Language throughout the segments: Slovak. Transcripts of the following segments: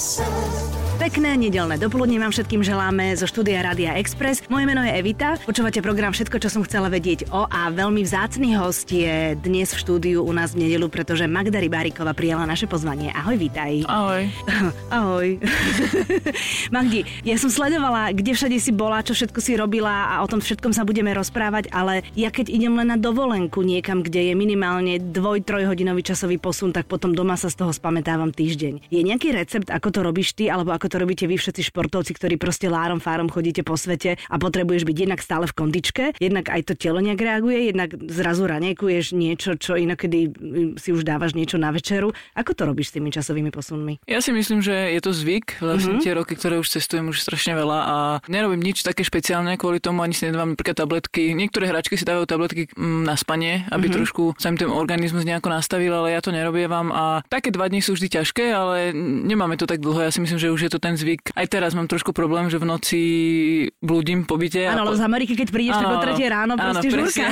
sun. Pekné nedelné dopoludne vám všetkým želáme zo štúdia Rádia Express. Moje meno je Evita, počúvate program Všetko, čo som chcela vedieť o a veľmi vzácný host je dnes v štúdiu u nás v nedelu, pretože Magda Rybárikova prijala naše pozvanie. Ahoj, vítaj. Ahoj. Ahoj. Magdi, ja som sledovala, kde všade si bola, čo všetko si robila a o tom všetkom sa budeme rozprávať, ale ja keď idem len na dovolenku niekam, kde je minimálne dvoj, trojhodinový časový posun, tak potom doma sa z toho spamätávam týždeň. Je nejaký recept, ako to robíš ty, alebo ako to robíte vy všetci športovci, ktorí proste lárom fárom chodíte po svete a potrebuješ byť jednak stále v kondičke, jednak aj to telo nejak reaguje, jednak zrazu ranejkuješ niečo, čo inokedy si už dávaš niečo na večeru. Ako to robíš s tými časovými posunmi? Ja si myslím, že je to zvyk, vlastne mm-hmm. tie roky, ktoré už cestujem už strašne veľa a nerobím nič také špeciálne kvôli tomu, ani si nedávam napríklad tabletky. Niektoré hračky si dávajú tabletky mm, na spanie, aby mm-hmm. trošku sa im ten organizmus nejako nastavil, ale ja to nerobievam a také dva dní sú vždy ťažké, ale nemáme to tak dlho. Ja si myslím, že už je to ten zvyk. Aj teraz mám trošku problém, že v noci blúdim po byte. Áno, ale po... z Ameriky, keď prídeš, ano, tak o 3 ráno proste áno, žúrka.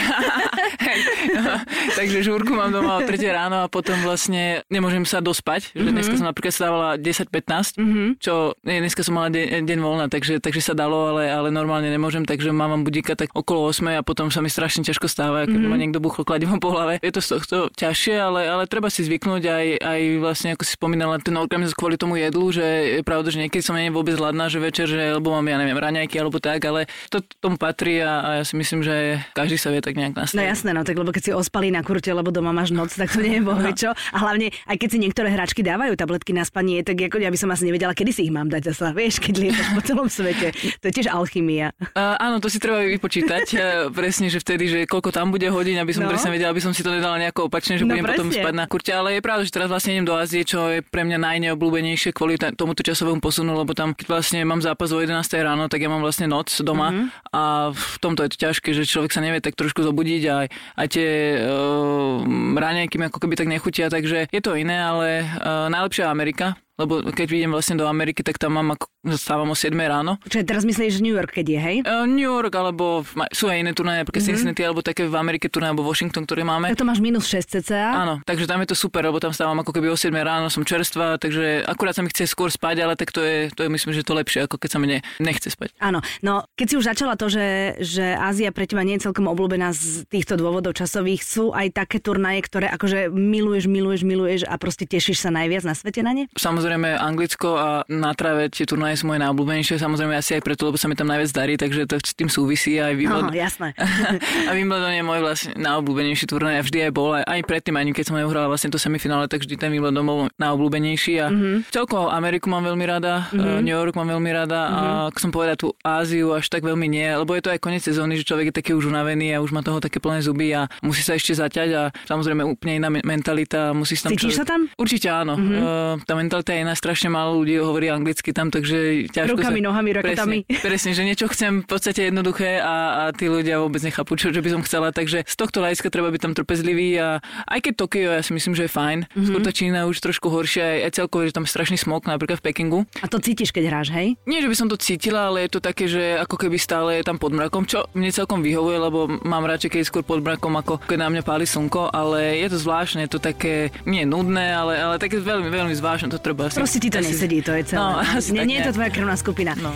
no, takže žúrku mám doma o 3 ráno a potom vlastne nemôžem sa dospať. Že mm-hmm. dneska som napríklad stávala 10-15, mm-hmm. čo nie, dneska som mala deň, deň voľna, takže, takže sa dalo, ale, ale normálne nemôžem, takže mám budíka tak okolo 8 a potom sa mi strašne ťažko stáva, keď mm-hmm. ma niekto buchol kladivom po hlave. Je to z tohto ťažšie, ale, ale treba si zvyknúť aj, aj vlastne, ako si spomínala, ten organizmus kvôli tomu jedlu, že je pravda, že niekedy som nie vôbec hladná, že večer, že lebo mám, ja neviem, raňajky alebo tak, ale to tomu patrí a, a ja si myslím, že každý sa vie tak nejak nastaviť. No jasné, no tak lebo keď si ospalí na kurte, lebo doma máš noc, tak to nie je bohoj, čo. A hlavne, aj keď si niektoré hračky dávajú tabletky na spanie, tak ako ja by som asi nevedela, kedy si ich mám dať zasa, vieš, keď lietaš po celom svete. To je tiež alchymia. Uh, áno, to si treba vypočítať, presne, že vtedy, že koľko tam bude hodín, aby som no. presne vedela, aby som si to nedala nejako opačne, že no, budem presne. potom spať na kurte, ale je pravda, že teraz vlastne idem do Ázie, čo je pre mňa najneobľúbenejšie kvôli tomuto časovému posunu, lebo tam vlastne mám zápas o 11 ráno, tak ja mám vlastne noc doma mm-hmm. a v tomto je to ťažké, že človek sa nevie tak trošku zobudiť a aj, aj tie uh, ráňajky mi ako keby tak nechutia, takže je to iné, ale uh, najlepšia Amerika, lebo keď idem vlastne do Ameriky, tak tam mám stávam o 7 ráno. Čiže teraz myslíš New York, keď je, hej? Uh, New York, alebo sú aj iné turnaje, napríklad mm-hmm. Cincinnati, alebo také v Amerike turnaje, alebo Washington, ktoré máme. Tak to máš minus 6 cca? Áno, takže tam je to super, lebo tam stávam ako keby o 7 ráno, som čerstvá, takže akurát sa mi chce skôr spať, ale tak to je, to je myslím, že to lepšie, ako keď sa mne nechce spať. Áno, no keď si už začala to, že, že Ázia pre teba nie je celkom obľúbená z týchto dôvodov časových, sú aj také turnaje, ktoré akože miluješ, miluješ, miluješ a proste tešíš sa najviac na svete na ne? Samozrejme Anglicko Slovensko a na trave tie turnaje sú moje najobľúbenejšie, samozrejme asi aj preto, lebo sa mi tam najviac darí, takže to s tým súvisí aj Wimbledon. Oh, jasné. a Wimbledon je môj vlastne najobľúbenejší turnaj a vždy aj bol, aj, aj predtým, ani keď som aj uhrala vlastne to semifinále, tak vždy ten Wimbledon bol najobľúbenejší a mm-hmm. celkovo Ameriku mám veľmi rada, mm-hmm. New York mám veľmi rada mm-hmm. a mhm. ako som povedal tú Áziu až tak veľmi nie, lebo je to aj koniec sezóny, že človek je taký už unavený a už má toho také plné zuby a musí sa ešte zaťať a samozrejme úplne iná mentalita. Musí tam Cítiš človek... sa tam? Určite áno. Mm-hmm. Uh, tá mentalita je iná, strašne málo ľudí hovorí anglicky tam, takže ťažko Rukami, sa... nohami, raketami. Presne, presne, že niečo chcem v podstate jednoduché a, a tí ľudia vôbec nechápu, čo, čo by som chcela. Takže z tohto hľadiska treba byť tam trpezlivý a aj keď Tokio, ja si myslím, že je fajn. Mm-hmm. Skôr tá Čína už trošku horšia, aj, aj celkovo, že tam je strašný smog, napríklad v Pekingu. A to cítiš, keď hráš, hej? Nie, že by som to cítila, ale je to také, že ako keby stále je tam pod mrakom, čo mne celkom vyhovuje, lebo mám radšej, keď je skôr pod mrakom, ako keď na mňa páli slnko, ale je to zvláštne, je to také, nie nudné, ale, ale také veľmi, veľmi zvláštne, to treba. Proste ti to nesedí, to je celé. No, nie, nie je to tvoja krvná skupina. No.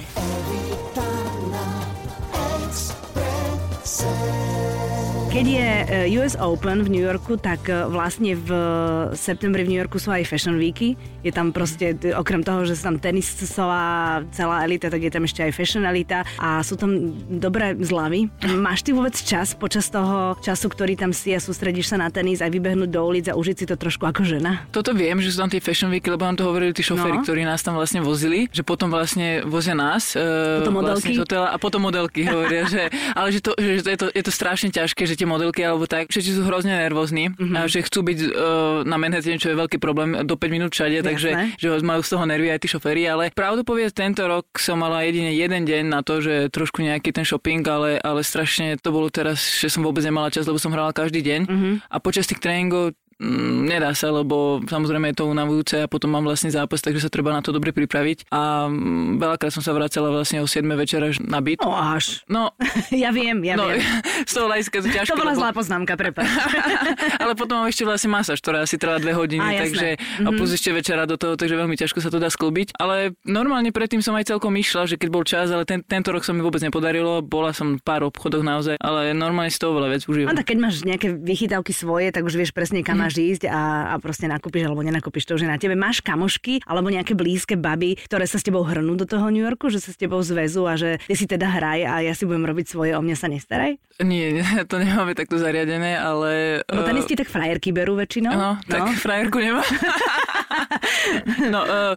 Keď je eh, US Open v New Yorku, tak eh, vlastne v septembri v New Yorku sú aj Fashion Weeky. Je tam proste, okrem toho, že sú tam tenisová celá elita, tak je tam ešte aj fashion elita a sú tam dobré zľavy. Máš ty vôbec čas počas toho času, ktorý tam si a sústredíš sa na tenis aj vybehnúť do ulic a užiť si to trošku ako žena? Toto viem, že sú tam tie Fashion Weeky, lebo nám to hovorili tí šoféry, no. ktorí nás tam vlastne vozili, že potom vlastne vozia nás. Eh, potom modelky. Vlastne hotela, a potom modelky hovoria, že, ale že, to, že je, to, je to strašne ťažké, že tie modelky alebo tak, všetci sú hrozne nervózni, mm-hmm. a že chcú byť uh, na Manhattan, čo je veľký problém, do 5 minút všade, Jasné. takže že majú z toho nervy aj tí šoféry, ale pravdu povedať, tento rok som mala jedine jeden deň na to, že trošku nejaký ten shopping, ale, ale strašne to bolo teraz, že som vôbec nemala čas, lebo som hrala každý deň mm-hmm. a počas tých tréningov nedá sa, lebo samozrejme je to unavujúce a potom mám vlastne zápas, takže sa treba na to dobre pripraviť. A mm, veľakrát som sa vracala vlastne o 7 večera na byt. No až. No, ja viem, ja no, viem. z toho hľadiska to ťažké. To bola lebo... zlá poznámka, prepáč. ale potom mám ešte vlastne masáž, ktorá asi trvá dve hodiny, A, takže Mhm. a plus ešte večera do toho, takže veľmi ťažko sa to dá sklbiť. Ale normálne predtým som aj celkom išla, že keď bol čas, ale ten, tento rok sa mi vôbec nepodarilo. Bola som pár obchodoch naozaj, ale normálne si toho veľa vec užívam. tak keď máš nejaké vychytávky svoje, tak už vieš presne, kam máš ísť a, a proste nakúpiš alebo nenakúpiš to, že na tebe máš kamošky alebo nejaké blízke baby, ktoré sa s tebou hrnú do toho New Yorku, že sa s tebou zväzú a že ty si teda hraj a ja si budem robiť svoje, o mňa sa nestaraj? Nie, to nemáme takto zariadené, ale... Lebo eh, tenisti tak frajerky berú väčšinou. No, tak No. frajerku nemám. no, uh,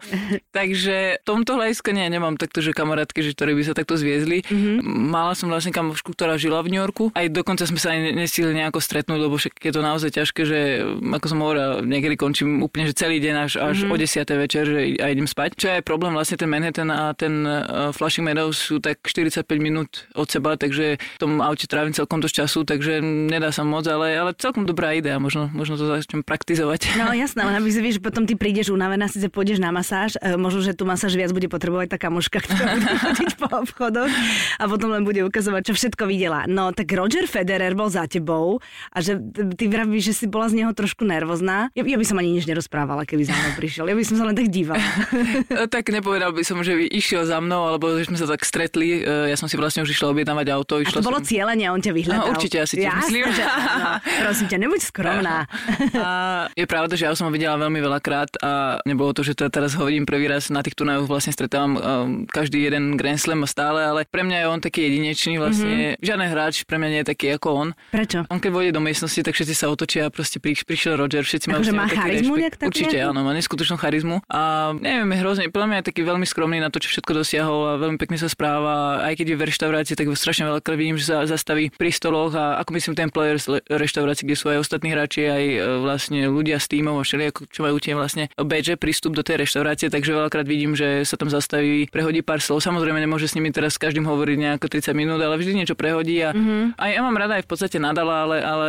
takže tomto hľadiska nie, nemám takto, že kamarátky, že ktorí by sa takto zviezli. Mhm. Mm-hmm. Mala som vlastne kamošku, ktorá žila v New Yorku. Aj dokonca sme sa aj nestihli nejako stretnúť, lebo však je to naozaj ťažké, že ako som hovorila, niekedy končím úplne, že celý deň až, až Mhm. mm-hmm. o 10. večer že a idem spať. Čo je problém, vlastne ten Manhattan a ten uh, Flushing Meadows sú tak 45 minút od seba, takže v tom aute trávim celkom dosť času, takže nedá sa moc, ale, ale celkom dobrá idea, možno, možno to začnem praktizovať. No jasné, len aby si vieš, potom ty prídeš unavená, síce pôjdeš na masáž, e, možno, že tú masáž viac bude potrebovať tá kamoška, ktorá bude chodiť po obchodoch a potom len bude ukazovať, čo všetko videla. No tak Roger Federer bol za tebou a že ty vravíš, že si bola z neho trošku nervózna. Ja, ja by som ani nič nerozprávala, keby za mnou prišiel. Ja by som sa len tak dívala. E, tak nepovedal by som, že by išiel za mnou, alebo že sme sa tak stretli. E, Ja som si vlastne už išla objednávať auto. A Išla to bolo som... cieľenie, on ťa vyhľadal. No, určite, ja si tiež Jasné, myslím. Že, áno. Prosím ťa, nebuď skromná. A je pravda, že ja som ho videla veľmi veľakrát a nebolo to, že to teraz hovorím prvý raz na tých turnajoch vlastne stretávam um, každý jeden Grand Slam stále, ale pre mňa je on taký jedinečný vlastne. Mm-hmm. Žiaden hráč pre mňa nie je taký ako on. Prečo? On keď vojde do miestnosti, tak všetci sa otočia a proste pri, prišiel Roger, všetci majú Akože s má charizmu nejak takú Určite áno, má neskutočnú charizmu a neviem, je hrozne, podľa mňa je taký veľmi skromný na to, čo všetko dosiahol a veľmi pekne sa správa. Aj keď je v reštaurácii, tak strašne veľa vidím, že sa zastaví pri stoloch a ako myslím ten players le- reštaurácii, kde sú aj ostatní hráči, aj e, vlastne ľudia z tímov a všelijako, čo majú tie vlastne badge, prístup do tej reštaurácie, takže veľakrát vidím, že sa tam zastaví, prehodí pár slov. Samozrejme nemôže s nimi teraz s každým hovoriť nejako 30 minút, ale vždy niečo prehodí a mm-hmm. aj ja mám rada aj v podstate nadala, ale, ale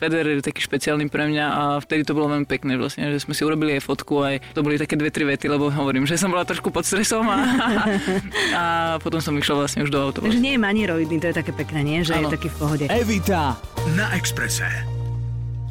Federer je taký špeciálny pre mňa a vtedy to bolo veľmi pekné vlastne, že sme si urobili aj fotku, aj to boli také dve, tri vety, lebo hovorím, že som bola trošku pod stresom a, a potom som išla vlastne už do auta. Takže nie je manieroidný, to je také pekné, nie? Že Áno. je taký v pohode. Evita na Exprese.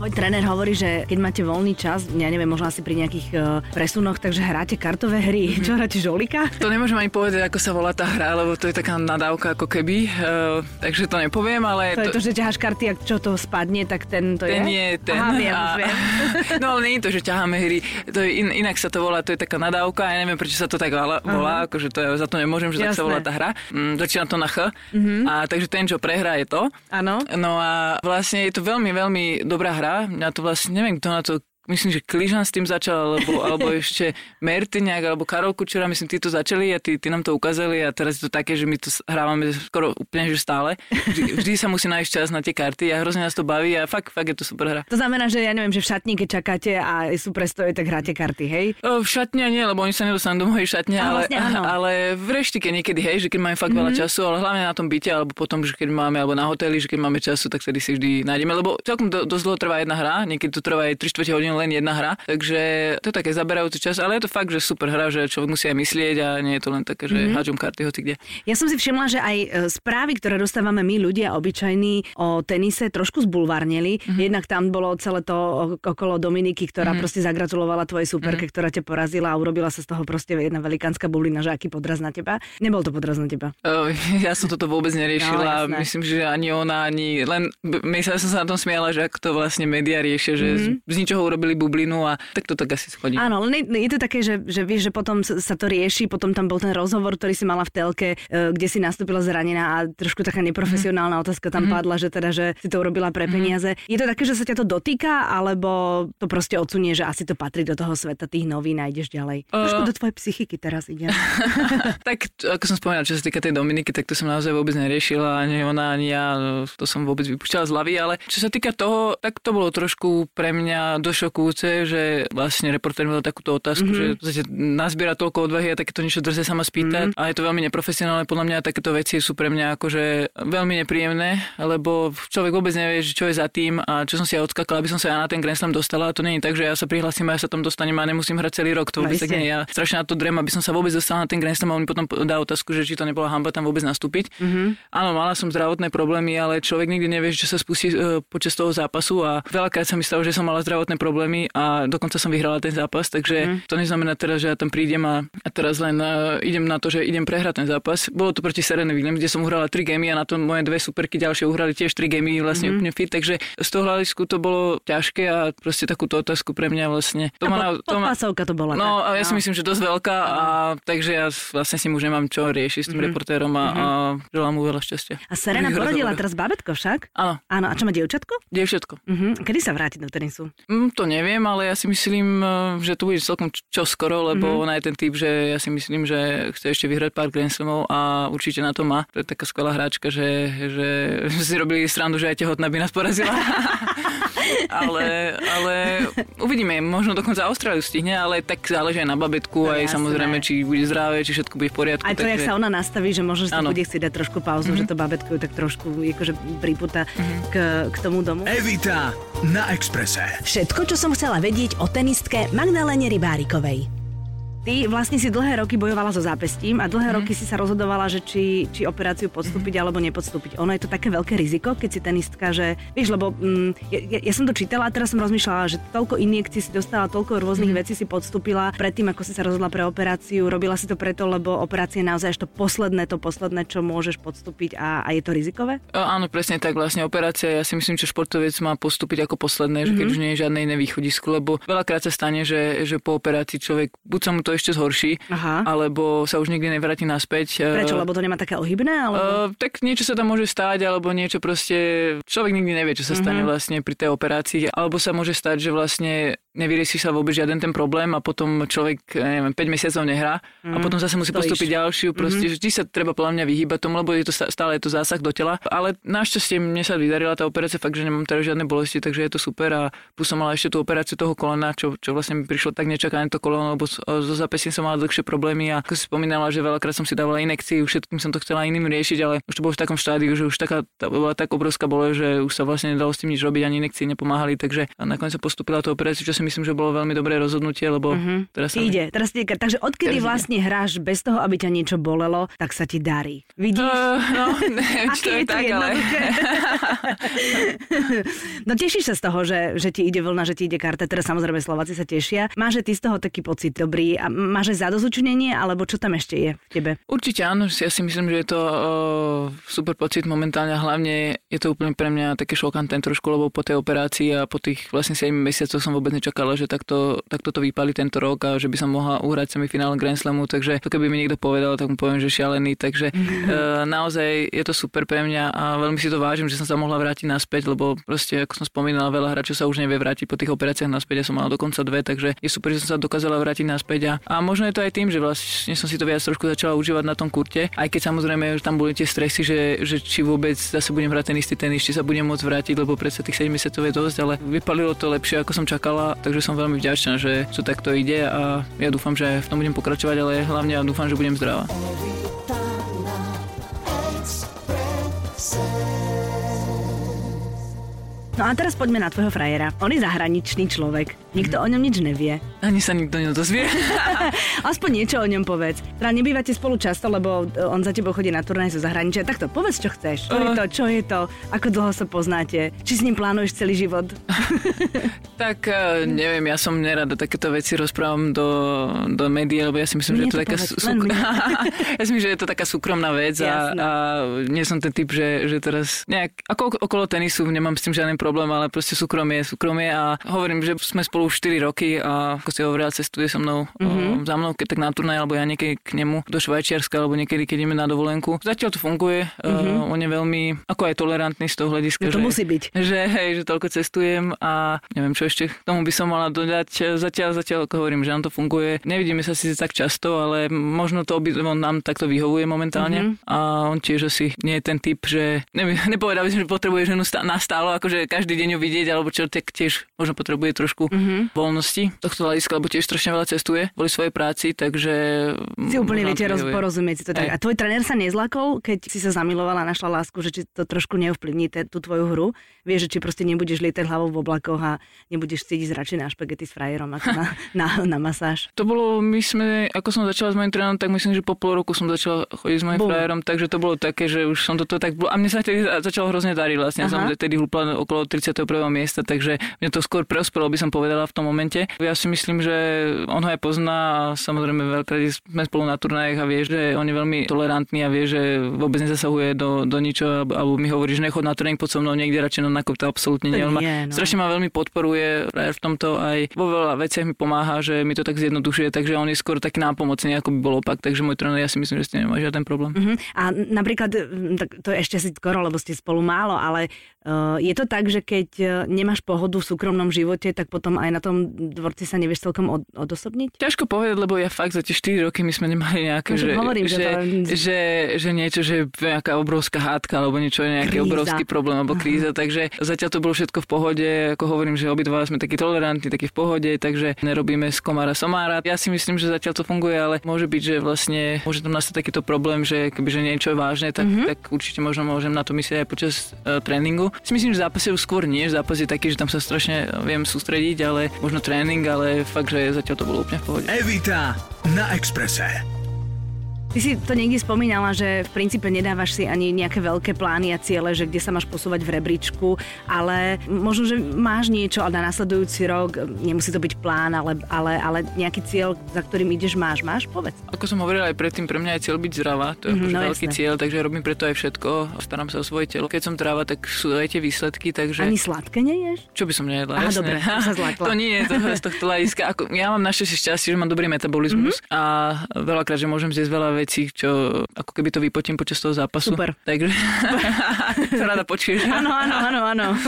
Môj tréner hovorí, že keď máte voľný čas, ja neviem, možno asi pri nejakých uh, presunoch, takže hráte kartové hry. Mhm. Čo hráte, žolika? To nemôžem ani povedať, ako sa volá tá hra, lebo to je taká nadávka ako keby, uh, takže to nepoviem, ale... To je to, že ťaháš karty a čo to spadne, tak ten to ten je? je ten. Aha, viem, a, viem. no ale nie je to, že ťaháme hry. To je in, inak sa to volá, to je taká nadávka. Ja neviem, prečo sa to tak volá, volá akože to je, za to nemôžem, že tak Jasné. sa volá tá hra. Mm, začína to na Ch. A takže ten, čo prehrá, je to. Áno. No a vlastne je to veľmi, veľmi dobrá hra. Mňa to vlastne, neviem, kto na to myslím, že Kližan s tým začal, alebo, alebo ešte Mertyňák, alebo Karol Kučera, myslím, tí to začali a tí, tí nám to ukázali a teraz je to také, že my to hrávame skoro úplne že stále. Vždy, vždy sa musí nájsť čas na tie karty a hrozne nás to baví a fakt, fakt je to super hra. To znamená, že ja neviem, že v šatni, keď čakáte a sú prestoje, tak hráte karty, hej? O, v šatne nie, lebo oni sa nedostanú do mojej šatne, A ale, vlastne áno. ale v reštike niekedy, hej, že keď máme fakt veľa času, ale hlavne na tom byte, alebo potom, že keď máme, alebo na hoteli, že keď máme času, tak vtedy si vždy nájdeme, lebo celkom do, dosť dlho trvá jedna hra, niekedy to trvá aj 3 4 hodín len jedna hra, takže to je také zaberajúci čas, ale je to fakt, že super hra, že človek musí aj myslieť a nie je to len také, že mm-hmm. hádžem karty hoci kde. Ja som si všimla, že aj e, správy, ktoré dostávame my ľudia obyčajní o tenise, trošku zbulvárnili. Mhm. Mm-hmm. Jednak tam bolo celé to okolo Dominiky, ktorá mm-hmm. proste zagratulovala tvojej superke, mm-hmm. ktorá ťa porazila a urobila sa z toho proste jedna velikánska bublina, že aký podraz na teba. Nebol to podraz na teba. Ja som toto vôbec neriešila. No, jasné. Myslím, že ani ona, ani len... b- Myslela som sa na tom smiala, že ako to vlastne médiá riešia, že Mhm. mm-hmm. z, z ničoho urobili bublinu a tak to tak asi schodí. Áno, len je je to také, že, že vieš, že potom sa to rieši, potom tam bol ten rozhovor, ktorý si mala v telke, e, kde si nastúpila zranená a trošku taká neprofesionálna Mhm. otázka tam padla, že teda, že si to urobila pre peniaze. Je to také, že sa ťa to dotýka, alebo to proste odsunie, že asi to patrí do toho sveta tých novín a ideš ďalej? Trošku Uh. do tvojej psychiky teraz ide. tak ako som spomínal, čo sa týka tej Dominiky, tak to som naozaj vôbec neriešila, ani ona, ani ja, no, to som vôbec vypúšťala z hlavy, ale čo sa týka toho, tak to bolo trošku pre mňa do šoku šokujúce, že vlastne reportér mal takúto otázku, mm-hmm. že nazbiera toľko odvahy a takéto niečo drze sa ma spýtať mm-hmm. a je to veľmi neprofesionálne. Podľa mňa takéto veci sú pre mňa akože veľmi nepríjemné, lebo človek vôbec nevie, čo je za tým a čo som si ja odskakala, aby som sa ja na ten Grand Slam dostala. A to nie je tak, že ja sa prihlasím a ja sa tam dostanem a nemusím hrať celý rok. To vôbec tak nie. Ja strašne na to drem, aby som sa vôbec dostala na ten Grand Slam a on mi potom dá otázku, že či to nebola hamba tam vôbec nastúpiť. Mm-hmm. Áno, mala som zdravotné problémy, ale človek nikdy nevie, čo sa spustí uh, počas toho zápasu a veľakrát sa mi stalo, že som mala zdravotné problémy a dokonca som vyhrala ten zápas, takže mm. to neznamená teraz, že ja tam prídem a, a teraz len uh, idem na to, že idem prehrať ten zápas. Bolo to proti Serena Williams, kde som uhrala 3 gamy a na to moje dve superky ďalšie uhrali tiež 3 gamy vlastne mm. úplne fit, takže z toho hľadisku to bolo ťažké a proste takúto otázku pre mňa vlastne. To a ma, to ma, to bola. No a ja no. si myslím, že dosť veľká a takže ja vlastne si už nemám čo riešiť s tým mm. reportérom a, mm-hmm. a želám mu veľa šťastia. A Serena porodila teraz babetko však? Áno. Áno, a čo má dievčatko? Dievčatko. Mm-hmm. Kedy sa vráti do tenisu? Mm, to neviem, ale ja si myslím, e, že to bude celkom čo skoro, lebo mm-hmm. ona je ten typ, že ja si myslím, že chce ešte vyhrať pár Grand Slamov a určite na to má. To je taká skvelá hráčka, že, že si robili strandu, že aj tehotná by nás porazila. ale, ale uvidíme, možno dokonca Austráliu stihne, ale tak záleží aj na babetku, no, aj jasné. samozrejme, či bude zdravé, či všetko bude v poriadku. Aj to, takže... jak sa ona nastaví, že možno si bude chcieť dať trošku pauzu, mm-hmm. že to babetko ju tak trošku akože pripúta mm-hmm. k, k tomu domu. Evita na Exprese. Všetko, čo som chcela vedieť o tenistke Magdalene Rybárikovej. Ty vlastne si dlhé roky bojovala so zápestím a dlhé mm. roky si sa rozhodovala, že či, či operáciu podstúpiť mm. alebo nepodstúpiť. Ono je to také veľké riziko, keď si tenistka, že vieš, lebo mm, ja, ja, som to čítala a teraz som rozmýšľala, že toľko injekcií si dostala, toľko rôznych mm. vecí si podstúpila predtým, ako si sa rozhodla pre operáciu. Robila si to preto, lebo operácia je naozaj to posledné, to posledné, čo môžeš podstúpiť a, a je to rizikové? Áno, presne tak. Vlastne operácia, ja si myslím, že športovec má postúpiť ako posledné, že keď mm-hmm. už nie je žiadne iné východisko, lebo veľakrát sa stane, že, že po operácii človek buď sa mu to to ešte zhorší, Aha. alebo sa už nikdy nevráti naspäť. Prečo? Lebo to nemá také ohybné? Alebo... Uh, tak niečo sa tam môže stáť, alebo niečo proste... Človek nikdy nevie, čo sa stane uh-huh. vlastne pri tej operácii. Alebo sa môže stať, že vlastne nevyrieši sa vôbec žiaden ten problém a potom človek, neviem, 5 mesiacov nehrá uh-huh. a mhm. potom zase musí postúpiť ďalšiu. Proste uh-huh. vždy sa treba podľa mňa vyhýbať tomu, lebo je to stále je to zásah do tela. Ale našťastie mne sa vydarila tá operácia, fakt, že nemám teraz žiadne bolesti, takže je to super a plus som mala ešte tú operáciu toho kolena, čo, čo vlastne mi prišlo tak nečakané to koleno, lebo zo zápesím som mala dlhšie problémy a ako si spomínala, že veľakrát som si dávala inekciu, všetkým som to chcela iným riešiť, ale už to bolo v takom štádiu, že už taká, tá bola tak obrovská bole, že už sa vlastne nedalo s tým nič robiť, ani inekcie nepomáhali, takže nakoniec sa postupila tú operáciu, čo si myslím, že bolo veľmi dobré rozhodnutie, lebo uh-huh. teraz sa ide. Teraz ide. Takže odkedy teraz vlastne ide. hráš bez toho, aby ťa niečo bolelo, tak sa ti darí. Vidíš? Uh, no, neviem, či to je, tak, ale... no tešíš sa z toho, že, že ti ide vlna, že ti ide karta. Teraz samozrejme Slováci sa tešia. Máš ty z toho taký pocit dobrý a máš aj zadozučnenie, alebo čo tam ešte je v tebe? Určite áno, ja si myslím, že je to uh, super pocit momentálne, hlavne je to úplne pre mňa také šokantné trošku, lebo po tej operácii a po tých vlastne 7 mesiacoch som vôbec nečakala, že takto, takto to vypali tento rok a že by som mohla uhrať semifinál Grand Slamu, takže to keby mi niekto povedal, tak mu poviem, že šialený, takže uh, naozaj je to super pre mňa a veľmi si to vážim, že som sa mohla vrátiť naspäť, lebo proste, ako som spomínala, veľa hráčov sa už nevie vrátiť po tých operáciách naspäť, ja som mala dokonca dve, takže je super, že som sa dokázala vrátiť naspäť a, a možno je to aj tým, že vlastne som si to viac trošku začala užívať na tom kurte, aj keď samozrejme že tam boli tie stresy, že, že či vôbec zase budem hrať ten istý tenis, či sa budem môcť vrátiť, lebo predsa tých 7 mesiacov je dosť, ale vypalilo to lepšie, ako som čakala, takže som veľmi vďačná, že to takto ide a ja dúfam, že v tom budem pokračovať, ale hlavne ja dúfam, že budem zdravá. No a teraz poďme na tvojho frajera. On je zahraničný človek. Nikto o ňom nič nevie. Ani sa nikto nedozvie. Aspoň niečo o ňom povedz. Teda nebývate spolu často, lebo on za tebou chodí na turnaj zo zahraničia. Takto, povedz, čo chceš. Čo uh. je to, čo je to, ako dlho sa poznáte, či s ním plánuješ celý život. tak e, neviem, ja som nerada takéto veci rozprávam do, do médií, lebo ja si myslím, že je to, taká sú... ja si myslím, že je to taká súkromná vec a, a, nie som ten typ, že, že teraz nejak, ako okolo tenisu nemám s tým žiaden problém ale proste súkromie, súkromie a hovorím, že sme spolu už 4 roky a ako si hovorila, cestuje so mnou, mm-hmm. za mnou, keď tak na turnaj, alebo ja niekedy k nemu do Švajčiarska, alebo niekedy, keď ideme na dovolenku. Zatiaľ to funguje, mm-hmm. on je veľmi, ako aj tolerantný z toho hľadiska, no to že, musí byť. Že, hej, že toľko cestujem a neviem, čo ešte k tomu by som mala dodať. Zatiaľ, zatiaľ, ako hovorím, že nám to funguje. Nevidíme sa síce tak často, ale možno to obi, on nám takto vyhovuje momentálne mm-hmm. a on tiež asi nie je ten typ, že neviem, nepovedal by som, že potrebuje ženu na stálo, akože každý deň ju vidieť, alebo čo tak tiež možno potrebuje trošku mm-hmm. Mm-hmm. voľnosti tohto hľadiska, lebo tiež strašne veľa cestuje kvôli svojej práci, takže... Si úplne viete roz, porozumieť si to tak. A tvoj tréner sa nezlakol, keď si sa zamilovala, našla lásku, že či to trošku neovplyvní tú tvoju hru? Vieš, že či proste nebudeš lietať hlavou v oblakoch a nebudeš cítiť radšej na špagety s frajerom ako na, na, na masáž? To bolo, my sme, ako som začala s mojim trénerom, tak myslím, že po pol roku som začala chodiť s mojim Bum. frajerom, takže to bolo také, že už som toto tak... A mne sa vtedy začalo hrozne dariť vlastne. Aha. Som vtedy hlúpla okolo 31. miesta, takže mne to skôr preospelo, by som povedala v tom momente. Ja si myslím, že on ho aj pozná a samozrejme veľká sme spolu na turnajách a vie, že on je veľmi tolerantný a vie, že vôbec nezasahuje do, do ničoho, alebo mi hovorí, že nechod na tréning pod so mnou niekde radšej na to absolútne nie. On ma, no. strašne ma veľmi podporuje v tomto aj vo veľa veciach mi pomáha, že mi to tak zjednodušuje, takže on je skôr taký nápomocný, ako by bol opak, takže môj tréner ja si myslím, že ste nemá žiaden problém. Uh-huh. A napríklad, tak to ešte si skoro, lebo ste spolu málo, ale uh, je to tak, že keď e, nemáš pohodu v súkromnom živote, tak potom aj na tom dvorci sa nevieš celkom od, odosobniť? Ťažko povedať, lebo ja fakt za tie 4 roky my sme nemali nejaké, no, že, hovorím, že, že, to... že, že, niečo, že nejaká obrovská hádka alebo niečo, nejaký kríza. obrovský problém alebo kríza, takže zatiaľ to bolo všetko v pohode, ako hovorím, že obidva sme takí tolerantní, takí v pohode, takže nerobíme z komára somára. Ja si myslím, že zatiaľ to funguje, ale môže byť, že vlastne môže tam nastať takýto problém, že kebyže niečo je vážne, tak, mm-hmm. tak určite možno môžem na to myslieť aj počas uh, tréningu. Si myslím, že zápas je skôr nie, že zápas je taký, že tam sa strašne viem sústrediť, ale možno tréning, ale fakt, že zatiaľ to bolo úplne v pohode. Evita na Exprese. Ty si to niekde spomínala, že v princípe nedávaš si ani nejaké veľké plány a ciele, že kde sa máš posúvať v rebríčku, ale možno, že máš niečo na nasledujúci rok, nemusí to byť plán, ale, ale, ale nejaký cieľ, za ktorým ideš, máš, máš? Povedz. Ako som hovoril aj predtým, pre mňa je cieľ byť zdravá, to je mm, no, veľký jasne. cieľ, takže robím preto aj všetko, starám sa o svoje telo. Keď som tráva, tak sú aj tie výsledky, takže... Ani sladké neješ? Čo by som nejedla? Aha, dobre, to sa to nie je to z tohto hľadiska. Ako, ja mám našťastie šťastie, že mám dobrý metabolizmus mm-hmm. a veľakrát, že môžem zjesť veľa vecí, čo ako keby to vypotím počas toho zápasu. Super. Takže to rada počuješ. Áno, áno, áno, áno.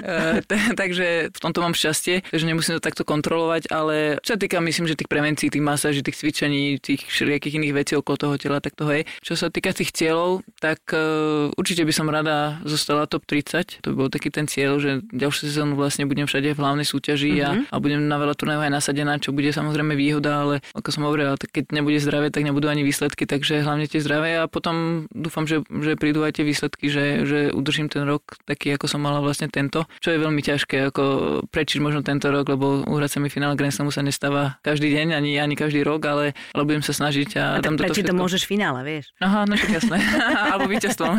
Eh, takže v tomto mám šťastie, že nemusím to takto kontrolovať, ale čo sa týka, myslím, že tých prevencií, tých masáží, tých cvičení, tých všelijakých iných vecí okolo toho tela, tak to je. Čo sa týka tých cieľov, tak uh, určite by som rada zostala top 30. To by bol taký ten cieľ, že ďalšiu sezónu vlastne budem všade v hlavnej súťaži mm-hmm. a, mhm. a budem na veľa turnajov aj nasadená, čo bude samozrejme výhoda, ale ako som hovorila, tak keď nebude zdravé, tak nebudú ani výsledky, takže hlavne tie zdravé a potom dúfam, že, že prídu aj tie výsledky, že, že udržím ten rok taký, ako som mala vlastne tento, čo je veľmi ťažké, ako prečiť možno tento rok, lebo uhrať finále Grand Slamu sa nestáva každý deň, ani, ani každý rok, ale, ale budem sa snažiť a, a tam toto všetko... to môžeš finále, vieš? Aha, no tak jasné. Alebo víťazstvom.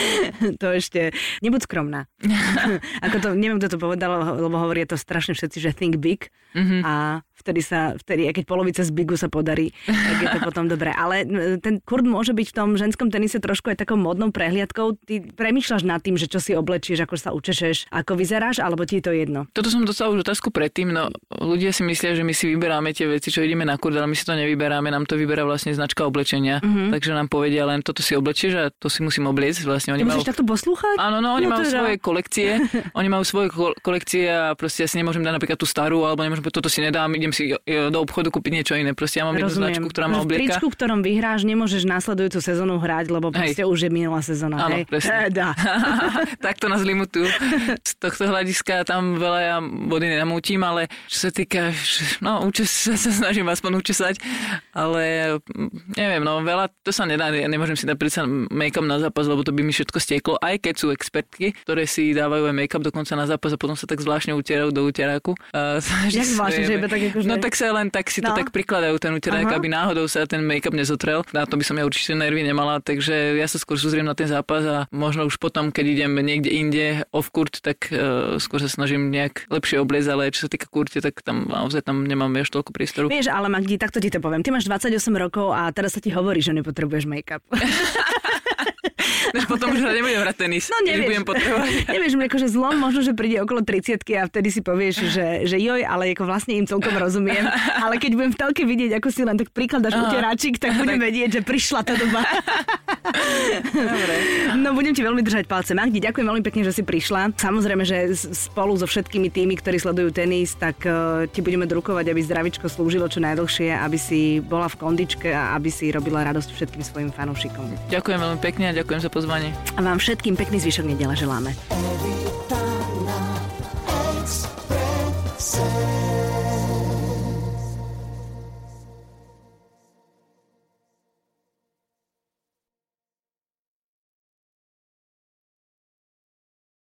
to ešte, nebuď skromná. ako to, neviem, kto to povedal, lebo hovorí to strašne všetci, že think big mm-hmm. a vtedy sa, vtedy, keď polovica z bigu sa podarí, tak je to potom dobré. Ale ten kurd môže byť v tom ženskom tenise trošku aj takou modnou prehliadkou. Ty premýšľaš nad tým, že čo si oblečieš, ako sa učešeš, ako vyzeráš, alebo ti je to jedno? Toto som dostal už otázku predtým, no ľudia si myslia, že my si vyberáme tie veci, čo ideme na kurd, ale my si to nevyberáme, nám to vyberá vlastne značka oblečenia, mm-hmm. takže nám povedia len toto si oblečieš a to si musím obliecť. Vlastne oni majú... takto poslúchať? Áno, no, oni no, majú teda. svoje kolekcie, oni majú svoje kolekcie a proste ja si nemôžem dať napríklad tú starú, alebo nemôžem toto si nedám, idem si do obchodu kúpiť niečo iné. Proste ja mám jednu značku, ktorá má oblieka. V ktorom vyhráš, nemôžeš následujúcu sezónu hrať, lebo proste už je minulá sezóna. Áno, hej? presne. tak to nás limutujú. Z tohto hľadiska tam veľa ja body nenamútim, ale čo sa týka, no učes, sa snažím aspoň učesať, ale mm, neviem, no veľa, to sa nedá, ja nemôžem si dať predsa make-up na zápas, lebo to by mi všetko stieklo, aj keď sú expertky, ktoré si dávajú aj make-up dokonca na zápas a potom sa tak zvláštne utierajú do utieráku. Uh, Jak zvláštne, že iba tak akože... No tak sa len tak si to no. tak prikladajú ten uterák, aby náhodou sa ten make-up nezotrel. Na to by som ja určite nervy nemala, takže ja sa skôr súzriem na ten zápas a možno už potom, keď idem niekde inde off court, tak uh, skôr sa snažím nejak lepšie obliecť, ale čo sa týka kurte, tak tam naozaj tam nemám až toľko priestoru. Vieš, ale Magdi, takto ti to poviem. Ty máš 28 rokov a teraz sa ti hovorí, že nepotrebuješ make-up. Než potom už nebudem hrať tenis. No nevieš, budem potrebovať. nevieš, akože zlom možno, že príde okolo 30 a vtedy si povieš, že, že joj, ale ako vlastne im celkom rozumiem. Ale keď budem v telke vidieť, ako si len tak prikladaš uteráčik, tak budem vedieť, že prišla tá doba. Dobre. No budem ti veľmi držať palce. Magdi, ďakujem veľmi pekne, že si prišla. Samozrejme, že spolu so všetkými tými, ktorí sledujú tenis, tak uh, ti budeme drukovať, aby zdravičko slúžilo čo najdlhšie, aby si bola v kondičke a aby si robila radosť všetkým svojim fanúšikom. Ďakujem veľmi pekne a ďakujem za pozvanie. A vám všetkým pekný zvyšok nedela želáme.